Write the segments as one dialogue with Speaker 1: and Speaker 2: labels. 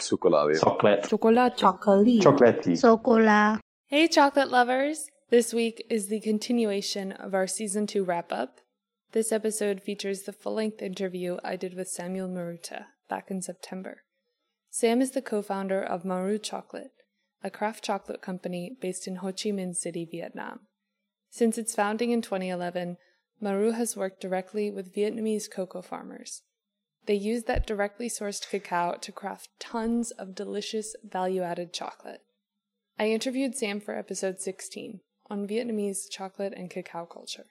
Speaker 1: Chocolate.
Speaker 2: Chocolate.
Speaker 3: Chocolate.
Speaker 4: Chocolate.
Speaker 2: Chocolatey.
Speaker 4: Sokola.
Speaker 3: Hey, chocolate lovers! This week is the continuation of our season two wrap up. This episode features the full length interview I did with Samuel Maruta back in September. Sam is the co founder of Marou Chocolate, a craft chocolate company based in Ho Chi Minh City, Vietnam. Since its founding in 2011, Marou has worked directly with Vietnamese cocoa farmers. They use that directly sourced cacao to craft tons of delicious value added chocolate. I interviewed Sam for episode 16 on Vietnamese chocolate and cacao culture.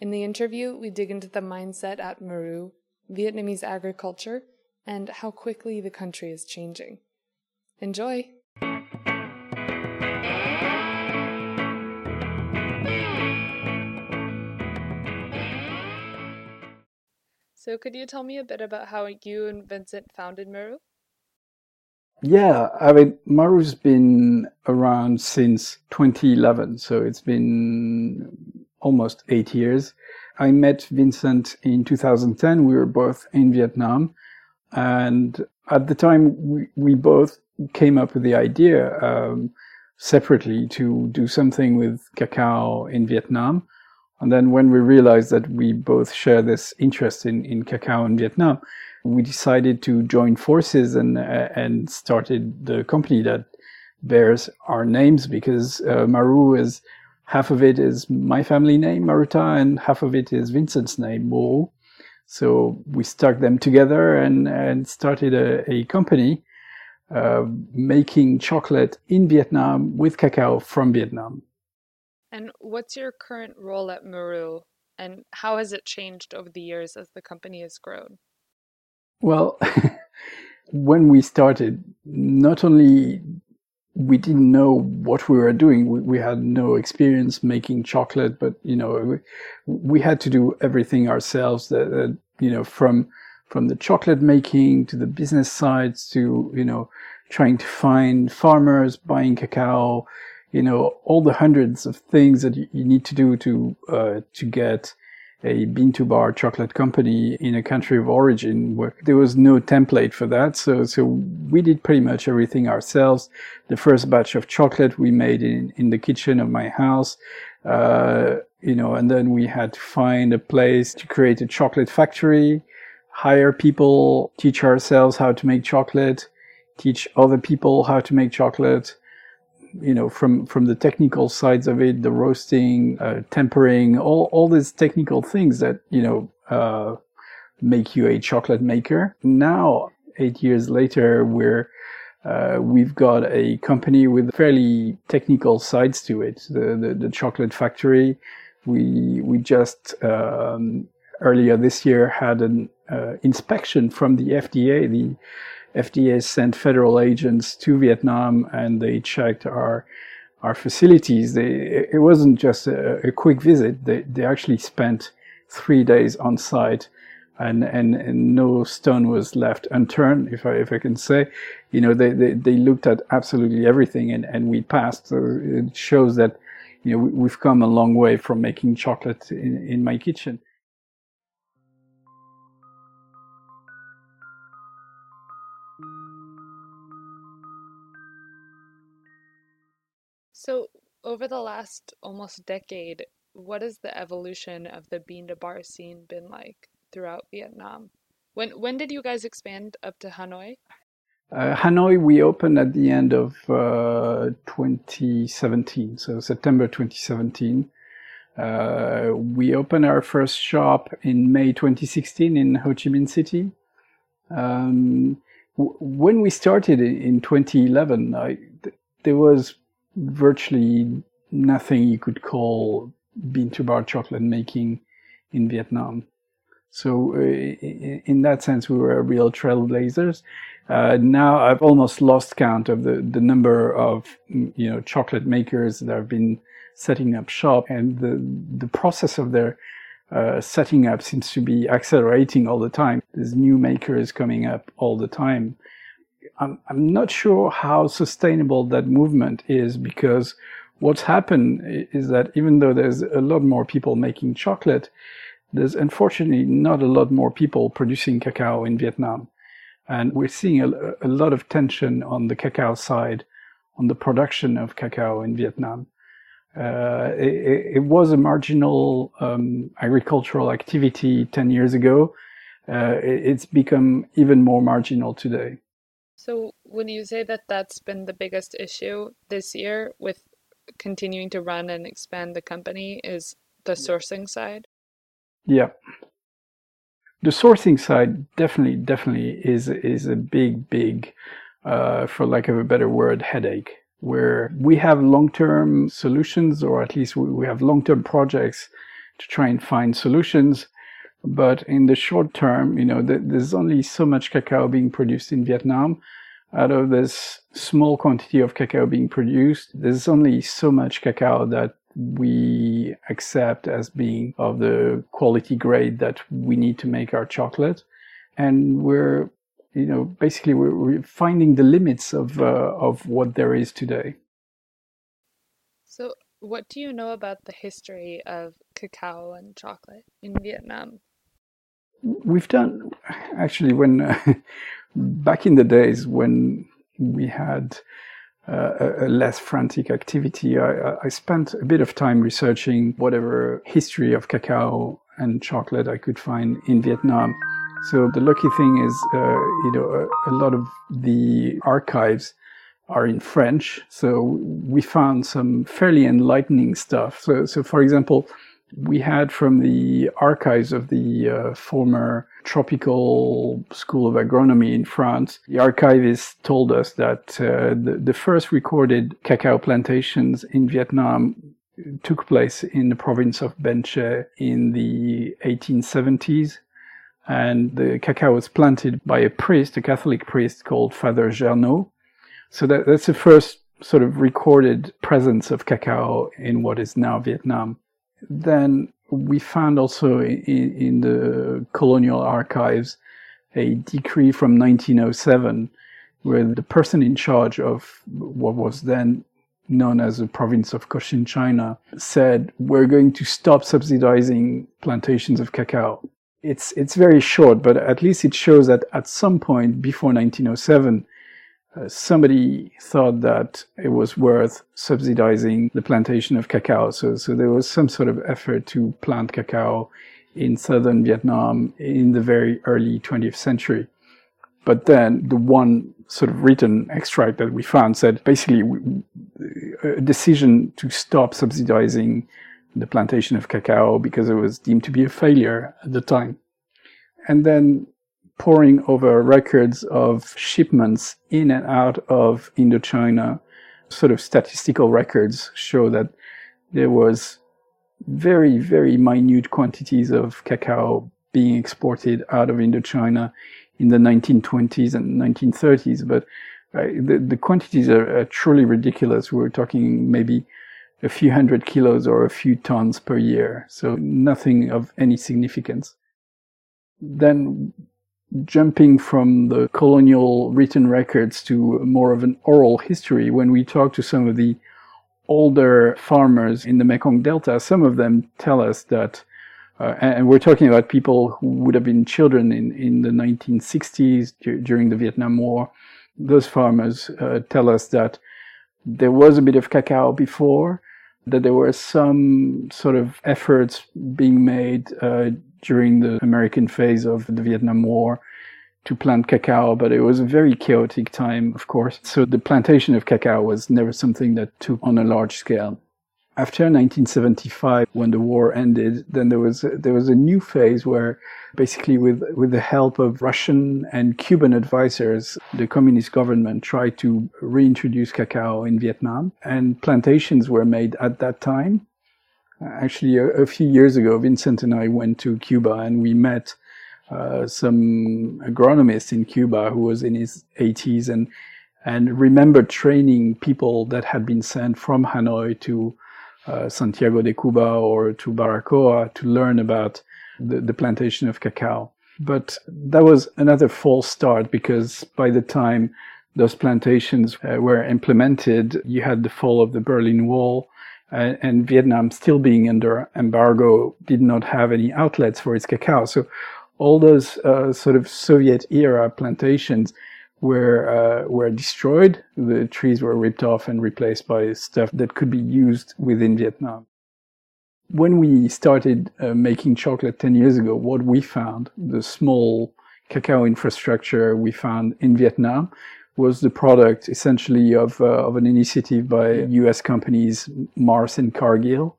Speaker 3: In the interview, we dig into the mindset at Marou, Vietnamese agriculture, and how quickly the country is changing. Enjoy! So, could you tell me a bit about how you and Vincent founded Marou?
Speaker 5: Yeah, I mean, Marou's been around since 2011, so it's been almost eight years. I met Vincent in 2010. We were both in Vietnam. And at the time, we, we both came up with the idea um, separately to do something with cacao in Vietnam. And then when we realized that we both share this interest in, in cacao in Vietnam, we decided to join forces and uh, and started the company that bears our names because uh, Marou is half of it is my family name Maruta and half of it is Vincent's name Mo. So we stuck them together and and started a, a company uh, making chocolate in Vietnam with cacao from Vietnam.
Speaker 3: And what's your current role at Marou, and how has it changed over the years as the company has grown?
Speaker 5: Well, when we started, not only we didn't know what we were doing, we, we had no experience making chocolate, but you know, we, we had to do everything ourselves. That, that you know, from from the chocolate making to the business sides to you know, trying to find farmers buying cacao, you know, all the hundreds of things that you, need to do to uh, to get a bean to bar chocolate company in a country of origin where there was no template for that. So, so we did pretty much everything ourselves. The first batch of chocolate we made in, in the kitchen of my house. Uh, you know, and then we had to find a place to create a chocolate factory, hire people, teach ourselves how to make chocolate, teach other people how to make chocolate you know, from from the technical sides of it, the roasting, uh, tempering, all all these technical things that you know uh, make you a chocolate maker. Now, eight years later, we're uh, we've got a company with fairly technical sides to it. The the, the chocolate factory. We we just um, earlier this year had an uh, inspection from the FDA, the FDA sent federal agents to Vietnam and they checked our our facilities. They, it wasn't just a, a, quick visit. They, they actually spent three days on site and, and, and, no stone was left unturned, if I, if I can say. You know, they, they, they looked at absolutely everything and, and we passed. So it shows that, you know, we've come a long way from making chocolate in, in my kitchen.
Speaker 3: Over the last almost decade, what has the evolution of the bean to bar scene been like throughout Vietnam? When when did you guys expand up to Hanoi?
Speaker 5: Uh, Hanoi, we opened at the end of uh, 2017, so September 2017. Uh, we opened our first shop in May 2016 in Ho Chi Minh City. Um, w- when we started in 2011, I, th- there was virtually nothing you could call bean to bar chocolate making in Vietnam. So uh, in that sense, we were real trailblazers. Uh, now I've almost lost count of the, the number of you know chocolate makers that have been setting up shop, and the the process of their uh, setting up seems to be accelerating all the time. There's new makers coming up all the time. I'm, I'm not sure how sustainable that movement is because what's happened is that even though there's a lot more people making chocolate, there's unfortunately not a lot more people producing cacao in Vietnam. And we're seeing a, a lot of tension on the cacao side, on the production of cacao in Vietnam. Uh, it, it, was a marginal um, agricultural activity 10 years ago. Uh, it's become even more marginal today.
Speaker 3: So, would you say that that's been the biggest issue this year with continuing to run and expand the company is the sourcing side?
Speaker 5: Yeah. The sourcing side definitely, definitely is is a big, big, uh, for lack of a better word, headache. Where we have long-term solutions, or at least we have long-term projects to try and find solutions. But in the short term, you know, there's only so much cacao being produced in Vietnam. Out of this small quantity of cacao being produced, there's only so much cacao that we accept as being of the quality grade that we need to make our chocolate. And we're, you know, basically we're, we're finding the limits of, uh, of what there is today.
Speaker 3: So, what do you know about the history of cacao and chocolate in Vietnam?
Speaker 5: We've done actually when uh, back in the days when we had uh, a less frantic activity. I, I, spent a bit of time researching whatever history of cacao and chocolate I could find in Vietnam. So the lucky thing is, uh, you know, a, a, lot of the archives are in French. So we found some fairly enlightening stuff. So, so for example, we had from the archives of the uh, former Tropical School of Agronomy in France, the archivist told us that uh, the, the first recorded cacao plantations in Vietnam took place in the province of Bến Tre in the 1870s. And the cacao was planted by a priest, a Catholic priest called Father Gernot. So that, that's the first sort of recorded presence of cacao in what is now Vietnam. Then we found also in, in the colonial archives a decree from 1907 where the person in charge of what was then known as the province of Cochin China said, we're going to stop subsidizing plantations of cacao. It's, it's very short, but at least it shows that at some point before 1907, uh, somebody thought that it was worth subsidizing the plantation of cacao. So, so there was some sort of effort to plant cacao in southern Vietnam in the very early 20th century. But then the one sort of written extract that we found said basically a decision to stop subsidizing the plantation of cacao because it was deemed to be a failure at the time. And then poring over records of shipments in and out of Indochina. Sort of statistical records show that there was very, very minute quantities of cacao being exported out of Indochina in the 1920s and 1930s. But uh, the, the quantities are, are truly ridiculous. We're talking maybe a few hundred kilos or a few tons per year. So nothing of any significance. Then jumping from the colonial written records to more of an oral history, when we talk to some of the older farmers in the Mekong Delta, some of them tell us that, uh, and we're talking about people who would have been children in, in the 1960s d- during the Vietnam War. Those farmers uh, tell us that there was a bit of cacao before, that there were some sort of efforts being made uh, during the American phase of the Vietnam War to plant cacao, but it was a very chaotic time, of course. So the plantation of cacao was never something that took on a large scale. After 1975, when the war ended, then there was a, there was a new phase where, basically, with with the help of Russian and Cuban advisors, the communist government tried to reintroduce cacao in Vietnam, and plantations were made at that time. Actually, a, a few years ago, Vincent and I went to Cuba and we met uh, some agronomist in Cuba who was in his 80s and and remembered training people that had been sent from Hanoi to uh, Santiago de Cuba or to Baracoa to learn about the, the plantation of cacao. But that was another false start because by the time those plantations uh, were implemented, you had the fall of the Berlin Wall, uh, and Vietnam, still being under embargo, did not have any outlets for its cacao. So all those uh, sort of Soviet era plantations were uh, were destroyed. The trees were ripped off and replaced by stuff that could be used within Vietnam. When we started uh, making chocolate 10 years ago, what we found, the small cacao infrastructure we found in Vietnam, was the product essentially of, uh, of an initiative by US companies Mars and Cargill,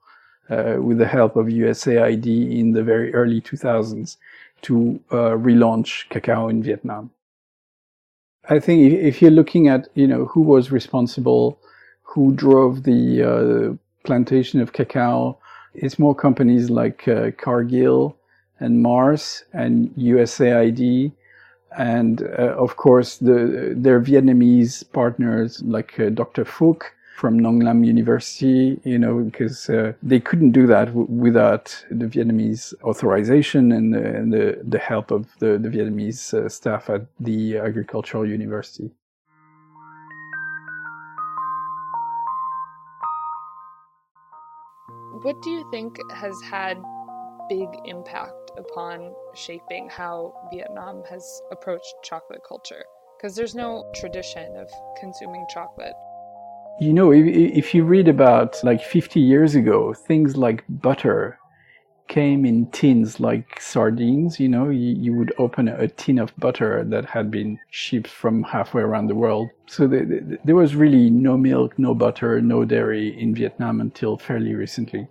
Speaker 5: uh, with the help of USAID in the very early 2000s to uh, relaunch cacao in Vietnam. I think if you're looking at, you know, who was responsible, who drove the uh, plantation of cacao, it's more companies like uh, Cargill and Mars and USAID and uh, of course the, their Vietnamese partners like uh, Dr. Phuc from Nong Lam University, you know, because uh, they couldn't do that w- without the Vietnamese authorization and, the, and the, the help of the, the Vietnamese uh, staff at the Agricultural University.
Speaker 3: What do you think has had big impact upon shaping how Vietnam has approached chocolate culture? Because there's no tradition of consuming chocolate.
Speaker 5: You know, if, if you read about like 50 years ago, things like butter came in tins like sardines. You know, you, you would open a, tin of butter that had been shipped from halfway around the world. So the, the, there was really no milk, no butter, no dairy in Vietnam until fairly recently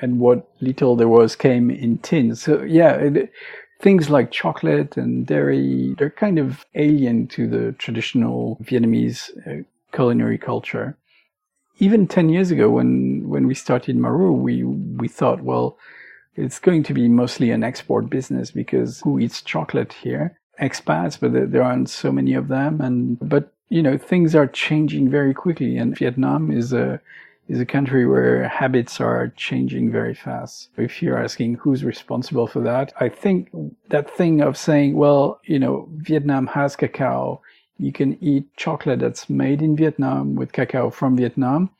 Speaker 5: and what little there was came in tins. So yeah, it, things like chocolate and dairy, they're kind of alien to the traditional Vietnamese uh, culinary culture. Even 10 years ago, when, when we started Marou, we, we thought, well, it's going to be mostly an export business because who eats chocolate here? Expats, but there, there aren't so many of them. And, but, you know, things are changing very quickly and Vietnam is a, is a country where habits are changing very fast. If you're asking who's responsible for that, I think that thing of saying, well, you know, Vietnam has cacao. You can eat chocolate that's made in Vietnam with cacao from Vietnam.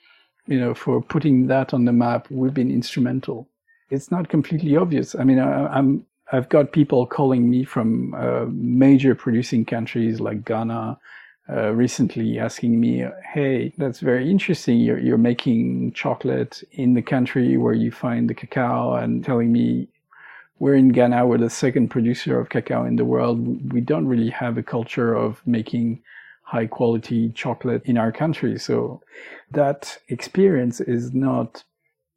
Speaker 5: You know, for putting that on the map, we've been instrumental. It's not completely obvious. I mean, I, am I've got people calling me from uh, major producing countries like Ghana, uh, recently asking me, "Hey, that's very interesting. You're you're making chocolate in the country where you find the cacao," and telling me, "We're in Ghana. We're the second producer of cacao in the world. We don't really have a culture of making." high quality chocolate in our country. So that experience is not,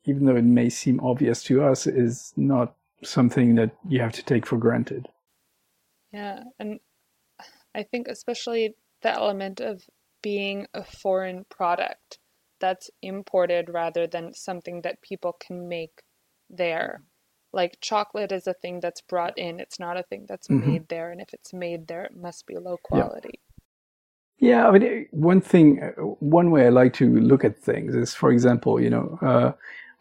Speaker 5: even though it may seem obvious to us, is not something that you have to take for granted.
Speaker 3: Yeah. And I think especially the element of being a foreign product that's imported rather than something that people can make there. Like chocolate is a thing that's brought in, it's not a thing that's mm-hmm. made there. And if it's made there, it must be low quality.
Speaker 5: Yeah. yeah I mean, one thing, one way I like to look at things is, for example, you know, uh,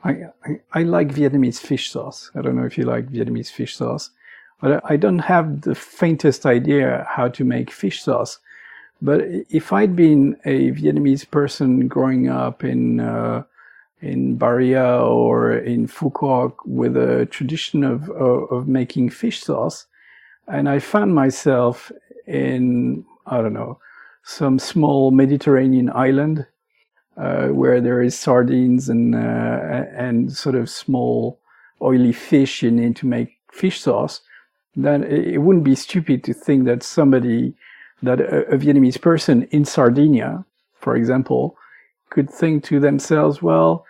Speaker 5: I, I, I like Vietnamese fish sauce. I don't know if you like Vietnamese fish sauce, but I don't have the faintest idea how to make fish sauce. But if I'd been a Vietnamese person growing up in uh, in Baria or in Phu Quoc with a tradition of, of, of making fish sauce, and I found myself in I don't know some small Mediterranean island uh, where there is sardines and uh, and sort of small oily fish you need to make fish sauce, then it wouldn't be stupid to think that somebody that a, a Vietnamese person in Sardinia, for example, could think to themselves, well,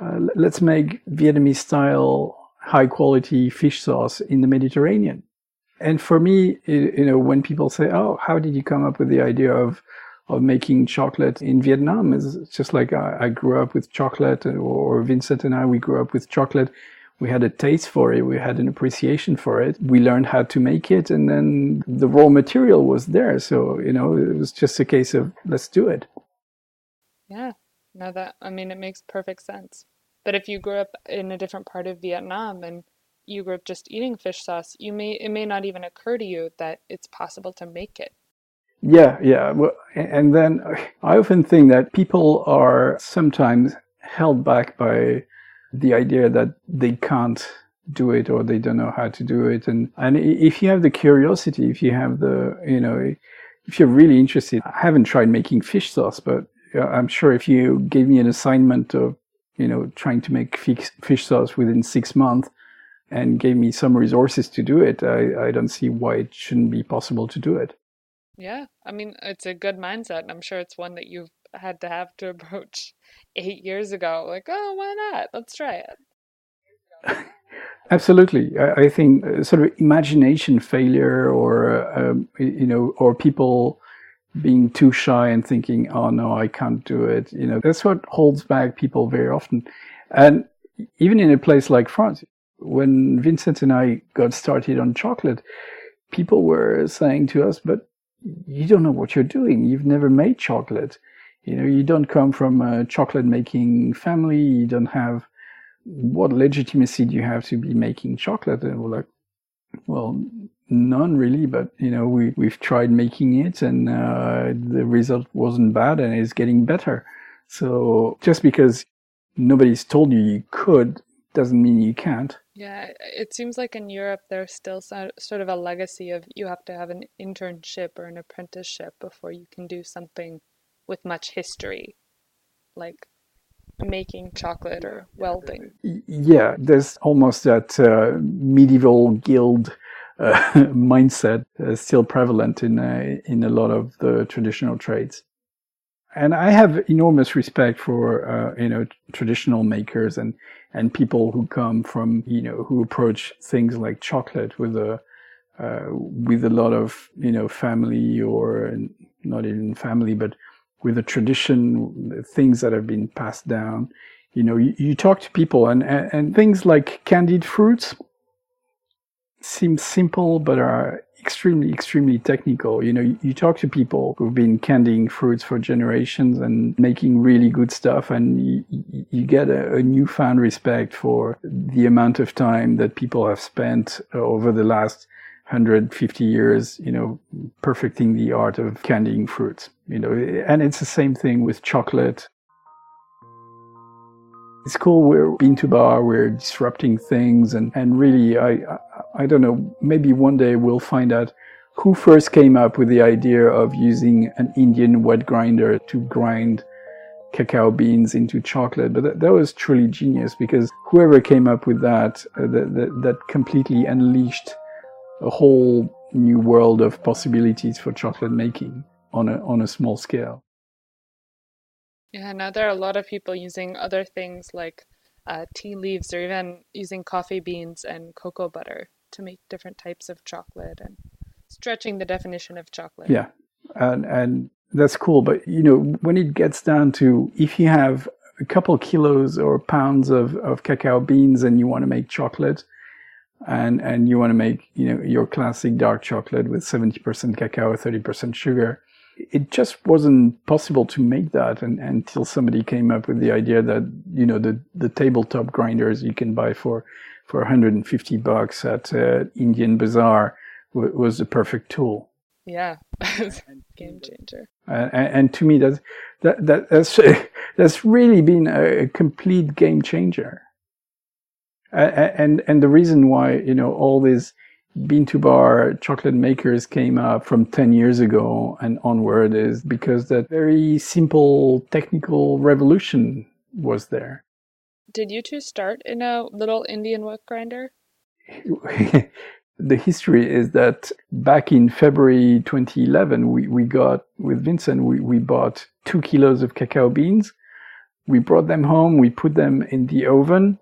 Speaker 5: uh, let's make Vietnamese style high quality fish sauce in the Mediterranean. And for me, you know, when people say, "Oh, how did you come up with the idea of of making chocolate in Vietnam?" It's just like I, I grew up with chocolate, or Vincent and I, we grew up with chocolate we had a taste for it, we had an appreciation for it. We learned how to make it, and then the raw material was there. So, you know, it was just a case of let's do it.
Speaker 3: Yeah, no, that, I mean, it makes perfect sense. But if you grew up in a different part of Vietnam and you grew up just eating fish sauce, you may it may not even occur to you that it's possible to make it.
Speaker 5: Yeah, yeah. Well, and then I often think that people are sometimes held back by the idea that they can't do it or they don't know how to do it. And, and if you have the curiosity, if you have the, you know, if you're really interested, I haven't tried making fish sauce, but uh, I'm sure if you gave me an assignment of, you know, trying to make fish, fish sauce within six months and gave me some resources to do it, I, I don't see why it shouldn't be possible to do it.
Speaker 3: Yeah, I mean, it's a good mindset. And i'm sure it's one that you've had to have to approach eight years ago. Like, oh, why not? Let's try it.
Speaker 5: Absolutely, I, I, think uh, sort of imagination failure, or uh, um, you know, or people being too shy and thinking, "Oh no, I can't do it." You know, that's what holds back people very often. And even in a place like France, when Vincent and I got started on chocolate, people were saying to us, "But you don't know what you're doing. You've never made chocolate." You know, you don't come from a chocolate making family. You don't have what legitimacy do you have to be making chocolate? And we're like, well, none really, but you know, we, we've tried making it and uh, the result wasn't bad and it's getting better. So just because nobody's told you you could doesn't mean you can't.
Speaker 3: Yeah, it seems like in Europe there's still sort of a legacy of you have to have an internship or an apprenticeship before you can do something with much history, like making chocolate or welding.
Speaker 5: Yeah, there's almost that uh, medieval guild uh, mindset uh, still prevalent in uh, in a lot of the traditional trades. And I have enormous respect for uh, you know traditional makers and and people who come from you know who approach things like chocolate with a uh, with a lot of you know family or not even family but with the tradition, things that have been passed down. You know, you, you talk to people and, and, and things like candied fruits seem simple, but are extremely, extremely technical. You know, you, you, talk to people who've been candying fruits for generations and making really good stuff, and you, you get a, a, newfound respect for the amount of time that people have spent over the last 150 years, you know, perfecting the art of candying fruits, you know, and it's the same thing with chocolate. It's cool. We're bean to bar. We're disrupting things, and and really, I, I I don't know. Maybe one day we'll find out who first came up with the idea of using an Indian wet grinder to grind cacao beans into chocolate. But that, that was truly genius because whoever came up with that, uh, that, that, that completely unleashed a whole new world of possibilities for chocolate making on a on a small scale.
Speaker 3: Yeah, now there are a lot of people using other things like uh, tea leaves or even using coffee beans and cocoa butter to make different types of chocolate and stretching the definition of chocolate.
Speaker 5: Yeah, and and that's cool. But you know, when it gets down to if you have a couple kilos or pounds of, of cacao beans and you want to make chocolate, and and you want to make you know your classic dark chocolate with 70% cacao 30% sugar. It just wasn't possible to make that and, until somebody came up with the idea that you know the the tabletop grinders you can buy for for 150 bucks at uh, Indian Bazaar w- was the perfect tool.
Speaker 3: Yeah. Game changer
Speaker 5: uh, and, and, to me that that, that that's that's really been a complete game changer and and the reason why you know all these bean to bar chocolate makers came up from 10 years ago and onward is because that very simple technical revolution was there.
Speaker 3: Did you two start in a little Indian wet grinder?
Speaker 5: the history is that back in February 2011, we, we got, with Vincent, we, we bought two kilos of cacao beans. We brought them home, we put them in the oven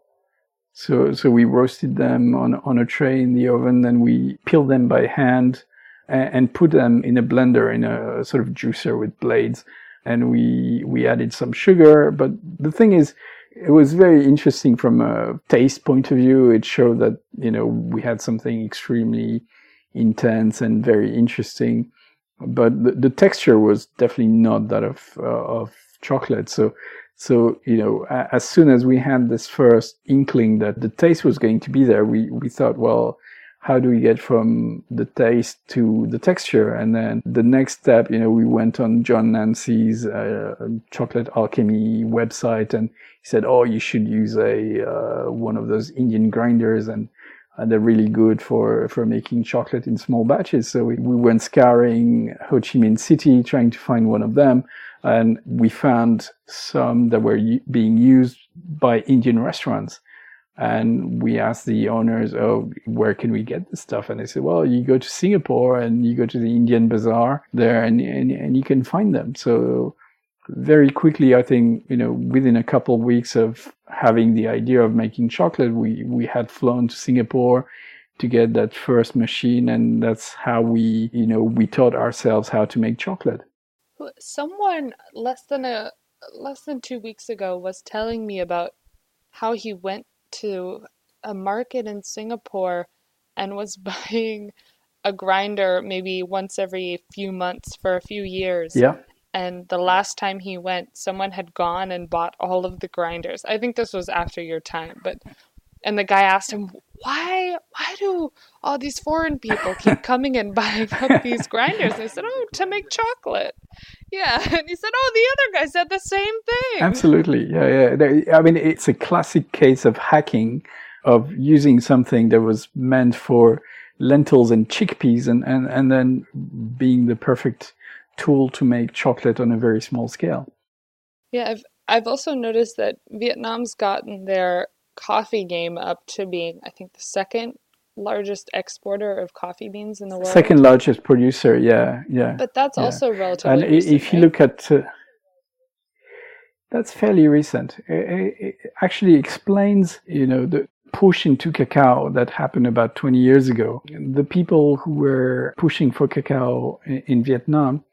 Speaker 5: so, so we roasted them on, on a tray in the oven, then we peeled them by hand and, and put them in a blender, in a sort of juicer with blades. And we, we added some sugar. But the thing is, it was very interesting from a taste point of view. It showed that, you know, we had something extremely intense and very interesting. But the, the texture was definitely not that of, uh, of chocolate. So so, you know, as soon as we had this first inkling that the taste was going to be there, we, we thought, well, how do we get from the taste to the texture? And then the next step, you know, we went on John Nanci's uh, chocolate alchemy website and he said, "Oh, you should use a uh, one of those Indian grinders and." And they're really good for, for making chocolate in small batches. So we, we went scouring Ho Chi Minh City, trying to find one of them. And we found some that were being used by Indian restaurants and we asked the owners, "Oh, where can we get this stuff?" And they said, "Well, you go to Singapore and you go to the Indian Bazaar there, and and, and you can find them." So very quickly, I think you know, within a couple of weeks of having the idea of making chocolate, we we had flown to Singapore to get that first machine, and that's how we you know we taught ourselves how to make chocolate.
Speaker 3: Someone less than a less than two weeks ago was telling me about how he went to a market in Singapore and was buying a grinder maybe once every few months for a few years.
Speaker 5: Yeah.
Speaker 3: And the last time he went, someone had gone and bought all of the grinders. I think this was after your time, but and the guy asked him, "Why? Why do all these foreign people keep coming and buying up these grinders?" And I said, "Oh, to make chocolate." Yeah, and he said, "Oh, the other guy said the same thing."
Speaker 5: Absolutely, yeah, yeah. I mean, it's a classic case of hacking, of using something that was meant for lentils and chickpeas, and and and then being the perfect tool to make chocolate on a very small scale.
Speaker 3: Yeah, I've I've also noticed that Vietnam's gotten their coffee game up to being, I think, the second largest exporter of coffee beans in the world.
Speaker 5: Second largest producer, yeah, yeah.
Speaker 3: But that's
Speaker 5: yeah.
Speaker 3: also relatively.
Speaker 5: And
Speaker 3: recent,
Speaker 5: if
Speaker 3: right?
Speaker 5: you look at, uh, that's fairly recent. It, it actually explains, you know, the push into cacao that happened about 20 years ago. The people who were pushing for cacao in, in Vietnam.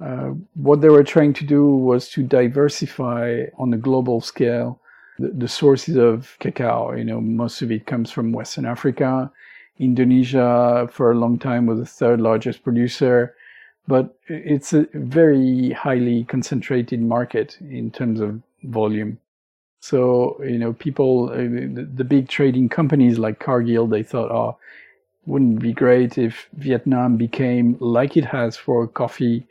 Speaker 5: Uh, what they were trying to do was to diversify on a global scale the, sources of cacao. You know, most of it comes from Western Africa. Indonesia, for a long time, was the third largest producer, but it's a very highly concentrated market in terms of volume. So, you know, people, uh, the, big trading companies like Cargill, they thought, oh, wouldn't be great if Vietnam became, like it has for coffee,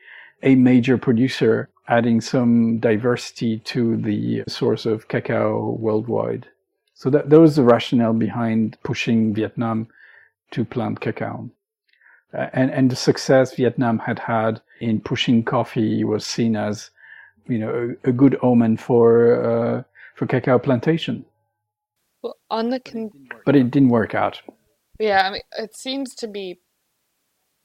Speaker 5: a major producer adding some diversity to the source of cacao worldwide. So that, that was the rationale behind pushing Vietnam to plant cacao. Uh, and, and the success Vietnam had had in pushing coffee was seen as, you know, a, a good omen for, uh, for cacao plantation.
Speaker 3: Well, on the con-
Speaker 5: but it didn't work out.
Speaker 3: Yeah, I mean, it seems to be.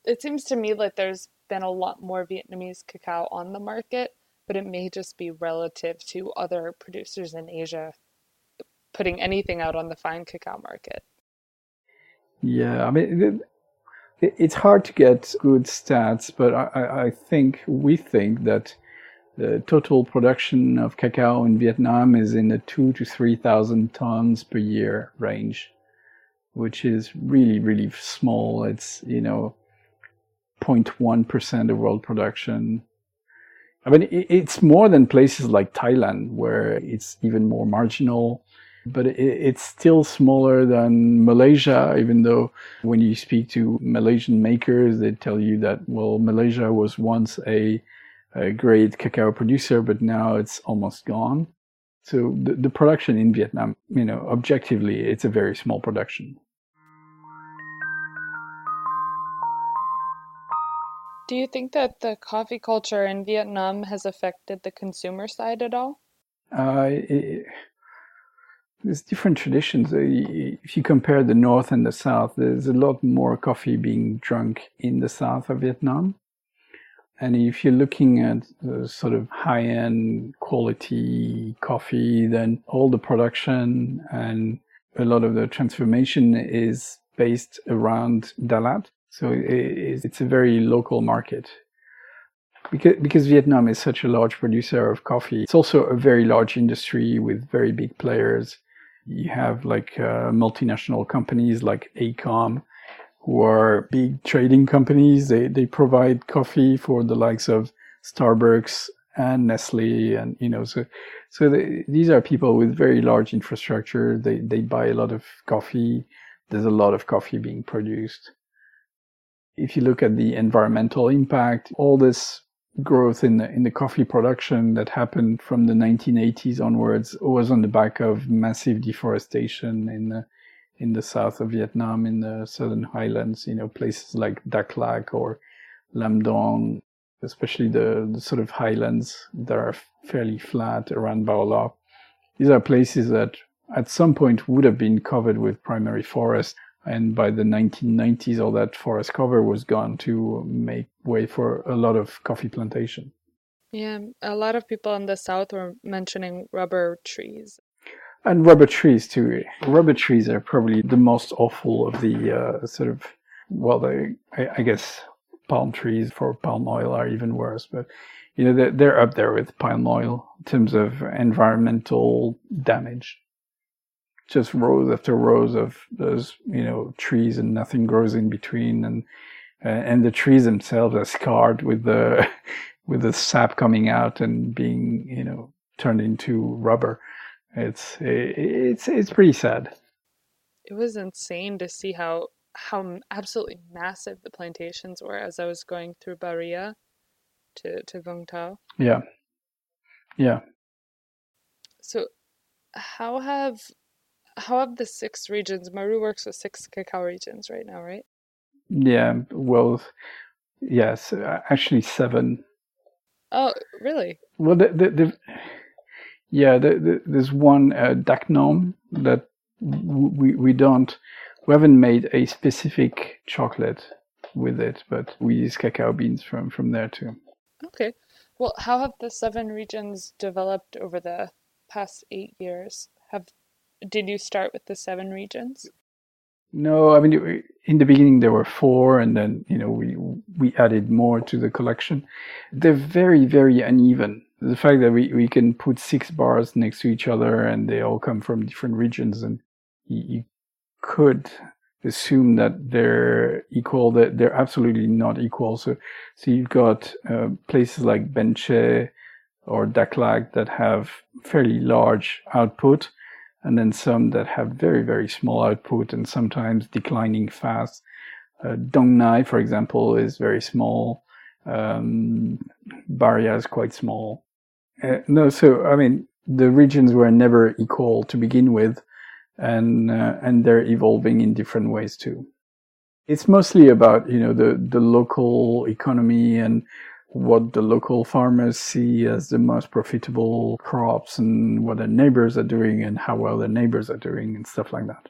Speaker 3: It seems to me like there's been a lot more Vietnamese cacao on the market, but it may just be relative to other producers in Asia putting anything out on the fine cacao market.
Speaker 5: Yeah, I mean, it, it's hard to get good stats, but I, I think we think that the total production of cacao in Vietnam is in the two to three thousand tons per year range, which is really, really small. It's you know 0.1% of world production. I mean, it's more than places like Thailand, where it's even more marginal, but it's still smaller than Malaysia, even though when you speak to Malaysian makers, they tell you that, well, Malaysia was once a, a great cacao producer, but now it's almost gone. So the, the production in Vietnam, you know, objectively, it's a very small production.
Speaker 3: Do you think that the coffee culture in Vietnam has affected the consumer side at all?
Speaker 5: Uh, it, there's different traditions. Uh, if you compare the north and the south, there's a lot more coffee being drunk in the south of Vietnam. And if you're looking at the sort of high-end quality coffee, then all the production and a lot of the transformation is based around Dalat. So it's a very local market. Because, because Vietnam is such a large producer of coffee, it's also a very large industry with very big players. You have like uh, multinational companies like ECOM, who are big trading companies. They, they provide coffee for the likes of Starbucks and Nestle and, you know, so, so they, these are people with very large infrastructure. They, they buy a lot of coffee there's a lot of coffee being produced. If you look at the environmental impact, all this growth in the, in the coffee production that happened from the 1980s onwards was on the back of massive deforestation in the in the south of Vietnam, in the southern highlands, you know, places like Dak Lak or Lam Dong, especially the, the sort of highlands that are fairly flat around Bao Loc. These are places that at some point would have been covered with primary forest. And by the 1990s, all that forest cover was gone to make way for a lot of coffee plantation.
Speaker 3: Yeah, a lot of people in the south were mentioning rubber trees.
Speaker 5: And rubber trees too. Rubber trees are probably the most awful of the uh, sort of, well, they, I, I guess palm trees for palm oil are even worse. But you know, they're, they're up there with palm oil in terms of environmental damage. Just rows after rows of those, you know, trees and nothing grows in between, and uh, and the trees themselves are scarred with the with the sap coming out and being, you know, turned into rubber. It's it's it's pretty sad.
Speaker 3: It was insane to see how how absolutely massive the plantations were as I was going through Baria to to Vung.
Speaker 5: Yeah, yeah.
Speaker 3: So, how have how have the six regions? Marou works with six cacao regions right now, right?
Speaker 5: Yeah. Well, yes, actually seven.
Speaker 3: Oh, really?
Speaker 5: Well, the, the, the yeah, the, the, there's one uh, Dak that we we don't we haven't made a specific chocolate with it, but we use cacao beans from from there too.
Speaker 3: Okay. Well, how have the seven regions developed over the past eight years? Have did you start with the seven regions?
Speaker 5: No, I mean in the beginning there were four, and then you know we we added more to the collection. They're very very uneven. The fact that we, we can put six bars next to each other and they all come from different regions, and you, you could assume that they're equal, that they're absolutely not equal. So, so you've got uh, places like Bến Tre or Dak Lak that have fairly large output, and then some that have very, very small output and sometimes declining fast. Uh, Dong Nai, for example, is very small. Um, Baria is quite small. Uh, no, so I mean, the regions were never equal to begin with and uh, and they're evolving in different ways too. It's mostly about you know the the local economy and what the local farmers see as the most profitable crops and what their neighbors are doing and how well their neighbors are doing and stuff like that.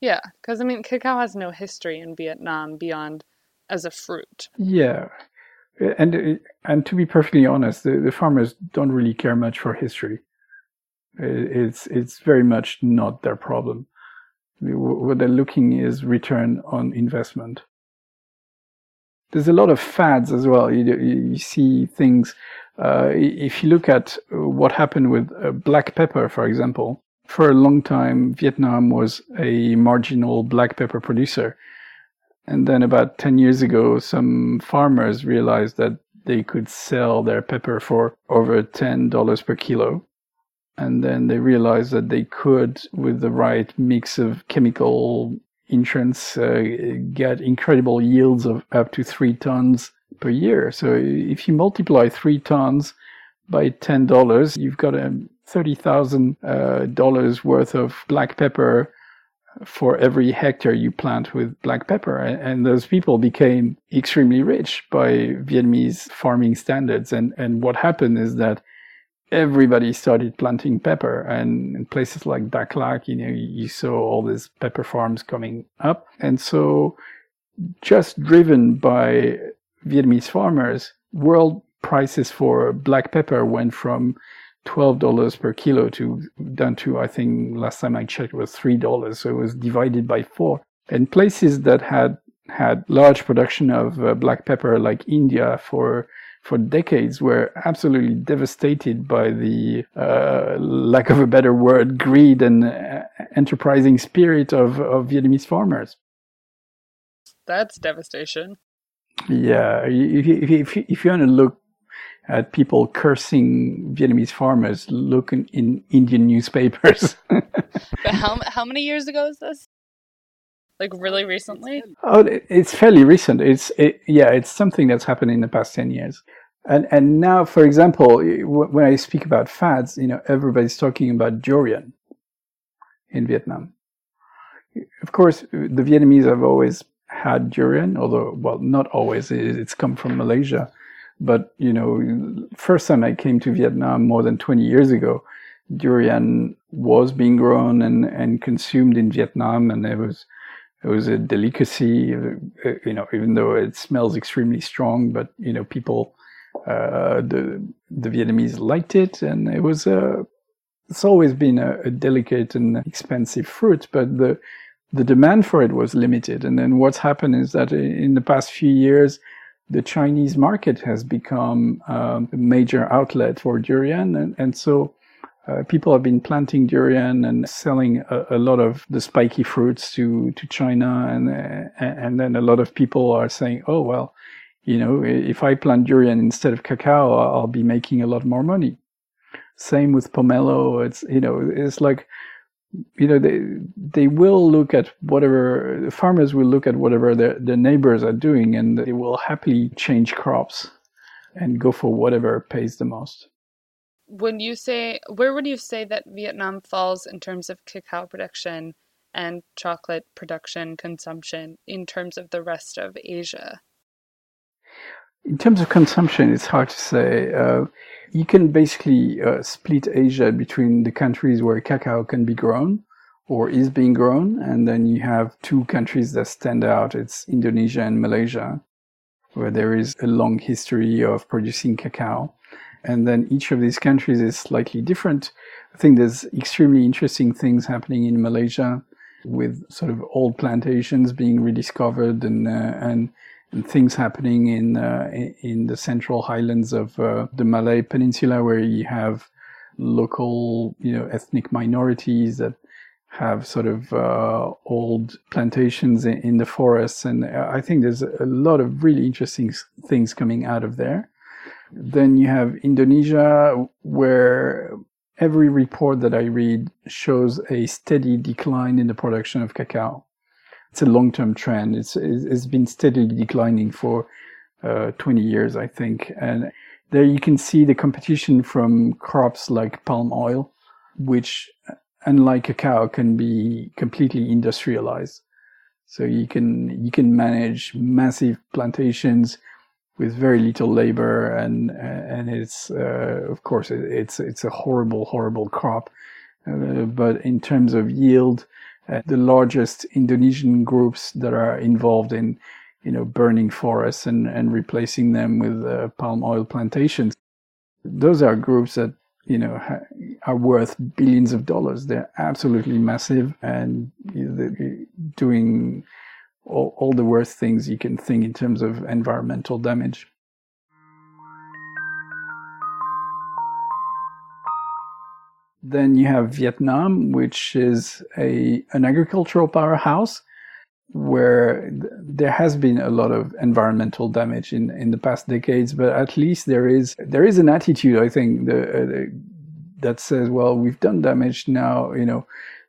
Speaker 3: Yeah, because I mean, cacao has no history in Vietnam beyond as a fruit.
Speaker 5: Yeah, and uh, and to be perfectly honest, the, the farmers don't really care much for history. It's it's very much not their problem. What they're looking is return on investment. There's a lot of fads as well. You, you see things. Uh, if you look at what happened with uh, black pepper, for example, for a long time, Vietnam was a marginal black pepper producer. And then about 10 years ago, some farmers realized that they could sell their pepper for over $10 per kilo and then they realized that they could, with the right mix of chemical insurance, uh, get incredible yields of up to three tons per year. So if you multiply three tons by ten dollars, you've got a thirty thousand uh, dollars worth of black pepper for every hectare you plant with black pepper. And those people became extremely rich by Vietnamese farming standards. And, and what happened is that everybody started planting pepper and in places like Dak Lak, you know, you saw all these pepper farms coming up. And so just driven by Vietnamese farmers, world prices for black pepper went from $12 per kilo to down to, I think last time I checked was $3. So it was divided by four. And places that had had large production of uh, black pepper like India for for decades were absolutely devastated by the uh, lack of a better word greed and uh, enterprising spirit of, of Vietnamese farmers.
Speaker 3: That's devastation.
Speaker 5: Yeah, if you, if you, if you, want to look at people cursing Vietnamese farmers, look in, in Indian newspapers.
Speaker 3: but how how many years ago is this? Like really recently?
Speaker 5: Oh, it's fairly recent. It's it, yeah, it's something that's happened in the past ten years. And and now, for example, when I speak about fads, you know, everybody's talking about durian in Vietnam. Of course, the Vietnamese have always had durian, although well, not always. It's come from Malaysia. But you know, first time I came to Vietnam more than 20 years ago, durian was being grown and, and consumed in Vietnam, and it was it was a delicacy. Uh, you know, even though it smells extremely strong, but you know, people uh, the the Vietnamese liked it, and it was a. It's always been a, a delicate and expensive fruit, but the the demand for it was limited. And then what's happened is that in the past few years, the Chinese market has become um, a major outlet for durian, and, and so uh, people have been planting durian and selling a, a, lot of the spiky fruits to, to China. And, uh, and then a lot of people are saying, oh, well, you know, if I plant durian instead of cacao, I'll be making a lot more money. Same with pomelo. It's, you know, it's like, you know, they, they will look at whatever, the farmers will look at whatever their, their neighbors are doing and they will happily change crops and go for whatever pays the most
Speaker 3: when you say where would you say that Vietnam falls in terms of cacao production and chocolate production consumption in terms of the rest of Asia?
Speaker 5: In terms of consumption, it's hard to say. Uh, you can basically uh, split Asia between the countries where cacao can be grown or is being grown, and then you have two countries that stand out. It's Indonesia and Malaysia, where there is a long history of producing cacao and then each of these countries is slightly different. I think there's extremely interesting things happening in Malaysia with sort of old plantations being rediscovered and uh, and, and things happening in uh, in the central highlands of uh, the Malay Peninsula where you have local you know ethnic minorities that have sort of uh, old plantations in, in, the forests and I think there's a lot of really interesting things coming out of there then you have Indonesia, where every report that I read shows a steady decline in the production of cacao. It's a long-term trend. It's it's been steadily declining for uh, 20 years, I think. And there you can see the competition from crops like palm oil, which, unlike cacao, can be completely industrialized. So you can you can manage massive plantations with very little labor and and it's uh, of course it's it's a horrible horrible crop. Uh, but in terms of yield uh, the largest Indonesian groups that are involved in you know burning forests and and replacing them with uh, palm oil plantations those are groups that you know are worth billions of dollars. They're absolutely massive and doing all, all the worst things you can think in terms of environmental damage. Then you have Vietnam, which is a an agricultural powerhouse where there has been a lot of environmental damage in, in the past decades, but at least there is there is an attitude I think the, uh, that says, well, we've done damage now. You know,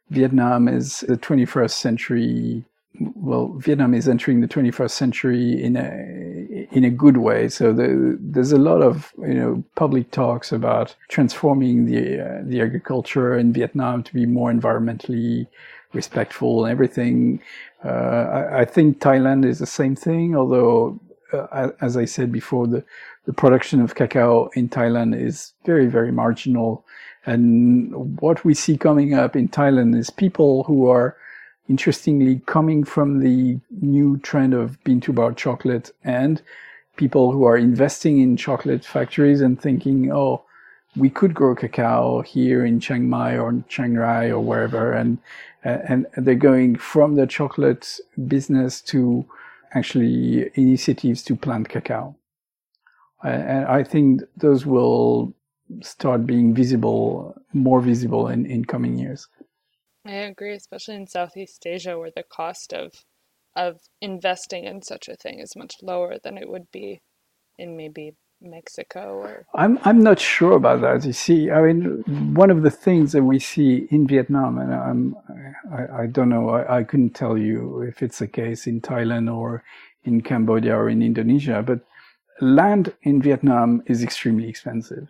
Speaker 5: Vietnam is the 21st century well, Vietnam is entering the 21st century in a in a good way. So the, there's a lot of you know public talks about transforming the uh, the agriculture in Vietnam to be more environmentally respectful and everything. Uh, I, I, think Thailand is the same thing, although uh, as I said before, the the production of cacao in Thailand is very very marginal. And what we see coming up in Thailand is people who are interestingly coming from the new trend of bean to bar chocolate and people who are investing in chocolate factories and thinking, oh, we could grow cacao here in Chiang Mai or Chiang Rai or wherever, and and they're going from the chocolate business to actually initiatives to plant cacao. And I think those will start being visible, more visible in, in coming years.
Speaker 3: I agree, especially in Southeast Asia, where the cost of of investing in such a thing is much lower than it would be in maybe Mexico or
Speaker 5: I'm I'm not sure about that. You see, I mean, one of the things that we see in Vietnam, and I'm I, I don't know, I, I couldn't tell you if it's the case in Thailand or in Cambodia or in Indonesia, but land in Vietnam is extremely expensive.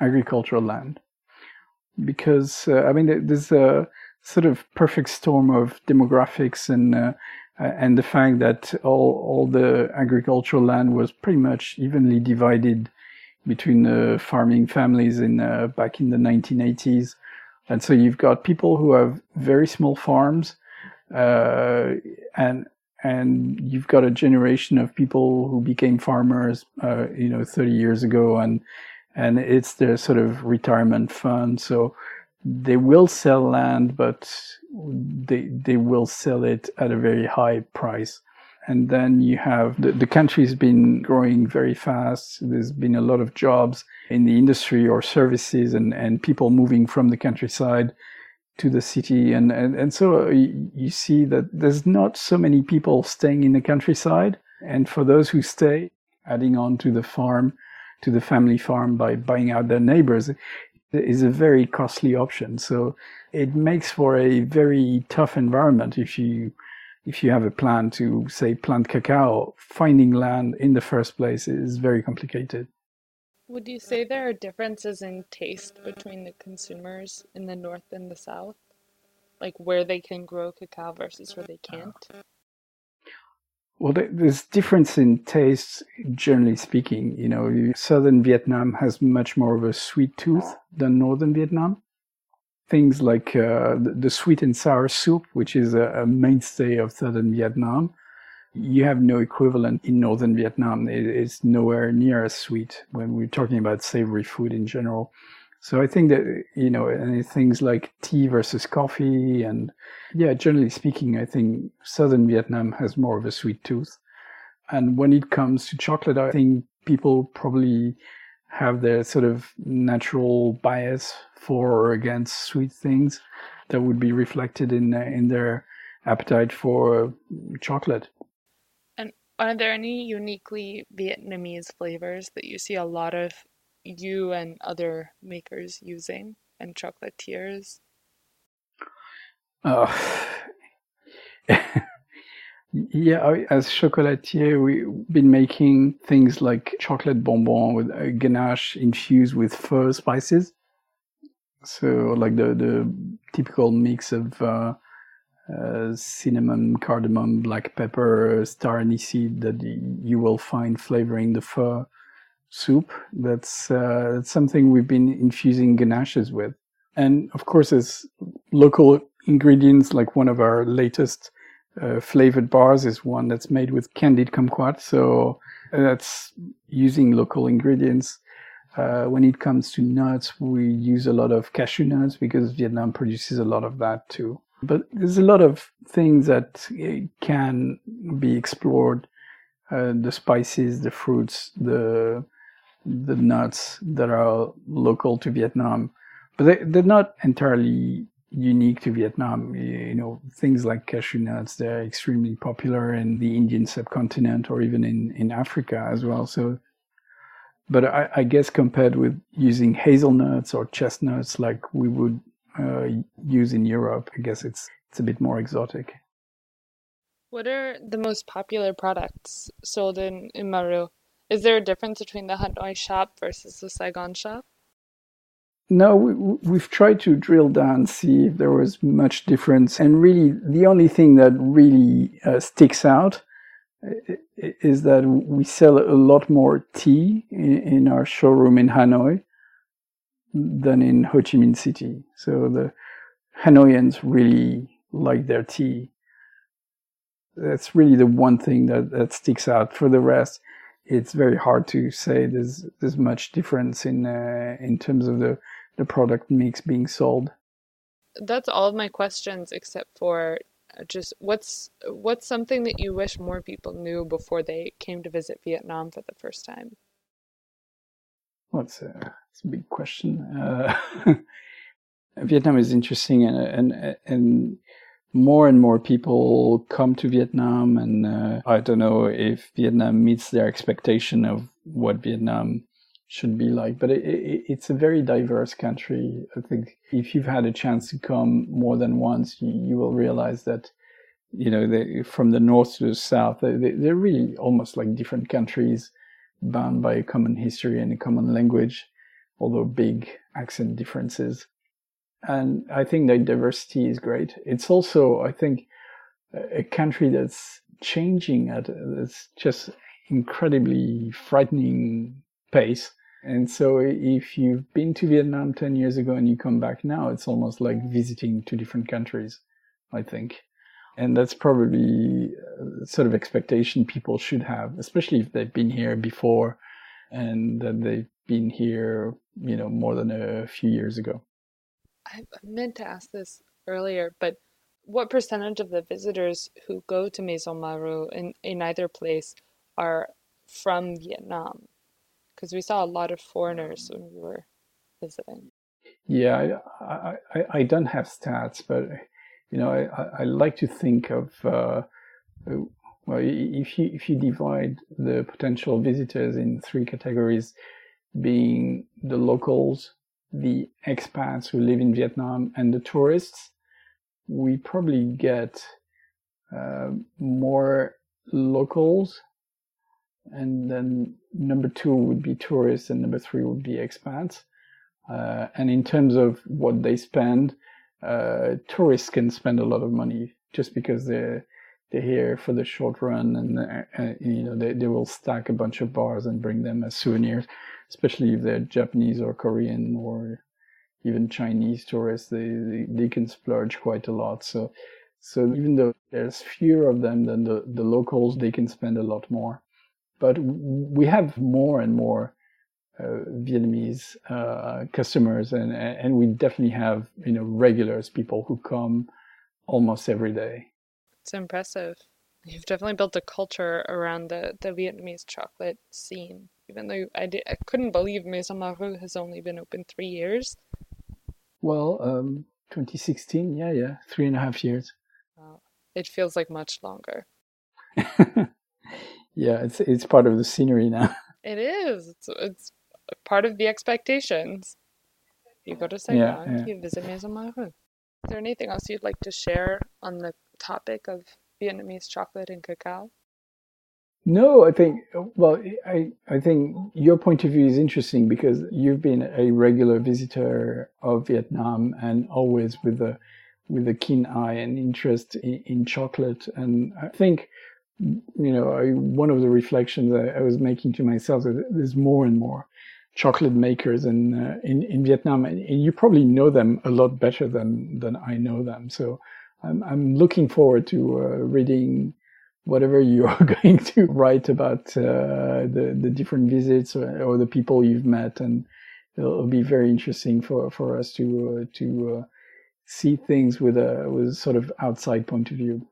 Speaker 5: Agricultural land, because uh, I mean, there's a sort of perfect storm of demographics and uh, and the fact that all, all the agricultural land was pretty much evenly divided between uh, farming families in uh, back in the 1980s. And so you've got people who have very small farms, uh, and and you've got a generation of people who became farmers, uh, you know, 30 years ago, and and it's their sort of retirement fund. So they will sell land, but they they will sell it at a very high price. And then you have the, the country's been growing very fast. There's been a lot of jobs in the industry or services and, and people moving from the countryside to the city. And, and, and so you, you see that there's not so many people staying in the countryside. And for those who stay, adding on to the farm, to the family farm by buying out their neighbors, is a very costly option. So it makes for a very tough environment if you if you have a plan to say plant cacao. Finding land in the first place is very complicated.
Speaker 3: Would you say there are differences in taste between the consumers in the north and the south? Like where they can grow cacao versus where they can't?
Speaker 5: Well, there's difference in tastes, generally speaking. You know, southern Vietnam has much more of a sweet tooth than northern Vietnam. Things like uh, the sweet and sour soup, which is a, mainstay of southern Vietnam, you have no equivalent in northern Vietnam. It's nowhere near as sweet when we're talking about savory food in general. So I think that, you know, and things like tea versus coffee and yeah, generally speaking, I think southern Vietnam has more of a sweet tooth. And when it comes to chocolate, I think people probably have their sort of natural bias for or against sweet things that would be reflected in uh, in their appetite for chocolate.
Speaker 3: And are there any uniquely Vietnamese flavors that you see a lot of you and other makers using and chocolatiers?
Speaker 5: Uh, yeah, as chocolatier, we've been making things like chocolate bonbon with a ganache infused with pho spices. So, like the, the typical mix of uh, uh, cinnamon, cardamom, black pepper, star aniseed that you will find flavoring the pho soup. That's, uh, that's something we've been infusing ganaches with. And of course, as local ingredients, like one of our latest uh, flavored bars is one that's made with candied kumquat. So that's using local ingredients. Uh, when it comes to nuts, we use a lot of cashew nuts because Vietnam produces a lot of that too. But there's a lot of things that uh, can be explored. Uh, the spices, the fruits, the the nuts that are local to Vietnam, but they, they're not entirely unique to Vietnam. You know, things like cashew nuts, they're extremely popular in the Indian subcontinent or even in, in Africa as well. So, but I, I guess compared with using hazelnuts or chestnuts like we would uh, use in Europe, I guess it's it's a bit more exotic.
Speaker 3: What are the most popular products sold in, in Marou? Is there a difference between the Hanoi shop versus the Saigon shop?
Speaker 5: No, we, have tried to drill down, see if there was much difference. And really, the only thing that really uh, sticks out is that we sell a lot more tea in, in, our showroom in Hanoi than in Ho Chi Minh City. So the Hanoians really like their tea. That's really the one thing that, that sticks out. For the rest, it's very hard to say there's there's much difference in uh, in terms of the the product mix being sold.
Speaker 3: That's all of my questions except for uh, just what's what's something that you wish more people knew before they came to visit Vietnam for the first time.
Speaker 5: What's well, a, a big question. Uh, Vietnam is interesting, and and and more and more people come to Vietnam, and uh, I don't know if Vietnam meets their expectation of what Vietnam should be like. But it, it, it's a very diverse country. I think if you've had a chance to come more than once, you, you will realize that you know they, from the north to the south, they, they're really almost like different countries bound by a common history and a common language, although big accent differences and I think that diversity is great. It's also, I think, a country that's changing at it's just incredibly frightening pace. And so if you've been to Vietnam 10 years ago and you come back now, it's almost like visiting two different countries, I think. And that's probably uh, sort of expectation people should have, especially if they've been here before and that they've been here, you know, more than a few years ago.
Speaker 3: I meant to ask this earlier, but what percentage of the visitors who go to Maison Marou in, in either place are from Vietnam? Because we saw a lot of foreigners when we were visiting.
Speaker 5: Yeah, I, I, I don't have stats, but you know, I, I like to think of uh, well, if you if you divide the potential visitors in three categories, being the locals, the expats who live in Vietnam and the tourists, we probably get uh, more locals. And then number two would be tourists, and number three would be expats. Uh, and in terms of what they spend, uh, tourists can spend a lot of money just because they're they're here for the short run, and uh, uh, you know they, they will stack a bunch of bars and bring them as souvenirs especially if they're Japanese or Korean or even Chinese tourists, they, they, they can splurge quite a lot. So, so even though there's fewer of them than the, the locals, they can spend a lot more. But we have more and more uh, Vietnamese uh, customers, and and we definitely have you know regulars, people who come almost every day.
Speaker 3: It's impressive. You've definitely built a culture around the the Vietnamese chocolate scene even though I, did, I couldn't believe Maison Marou has only been open three years.
Speaker 5: Well, um, 2016, yeah, yeah, three and a half years.
Speaker 3: Wow. It feels like much longer.
Speaker 5: yeah, it's it's part of the scenery now.
Speaker 3: It is. It's it's part of the expectations. You go to Saigon, yeah, yeah. you visit Maison Marou. Is there anything else you'd like to share on the topic of Vietnamese chocolate and cacao?
Speaker 5: No, I think well, I I think your point of view is interesting because you've been a regular visitor of Vietnam and always with a with a keen eye and interest in, in chocolate. And I think you know I, one of the reflections I, I was making to myself is there's more and more chocolate makers in uh, in in Vietnam, and you probably know them a lot better than than I know them. So I'm I'm looking forward to uh, reading whatever you're going to write about uh, the the different visits or, or, the people you've met, and it'll be very interesting for for us to uh, to uh, see things with a with a sort of outside point of view.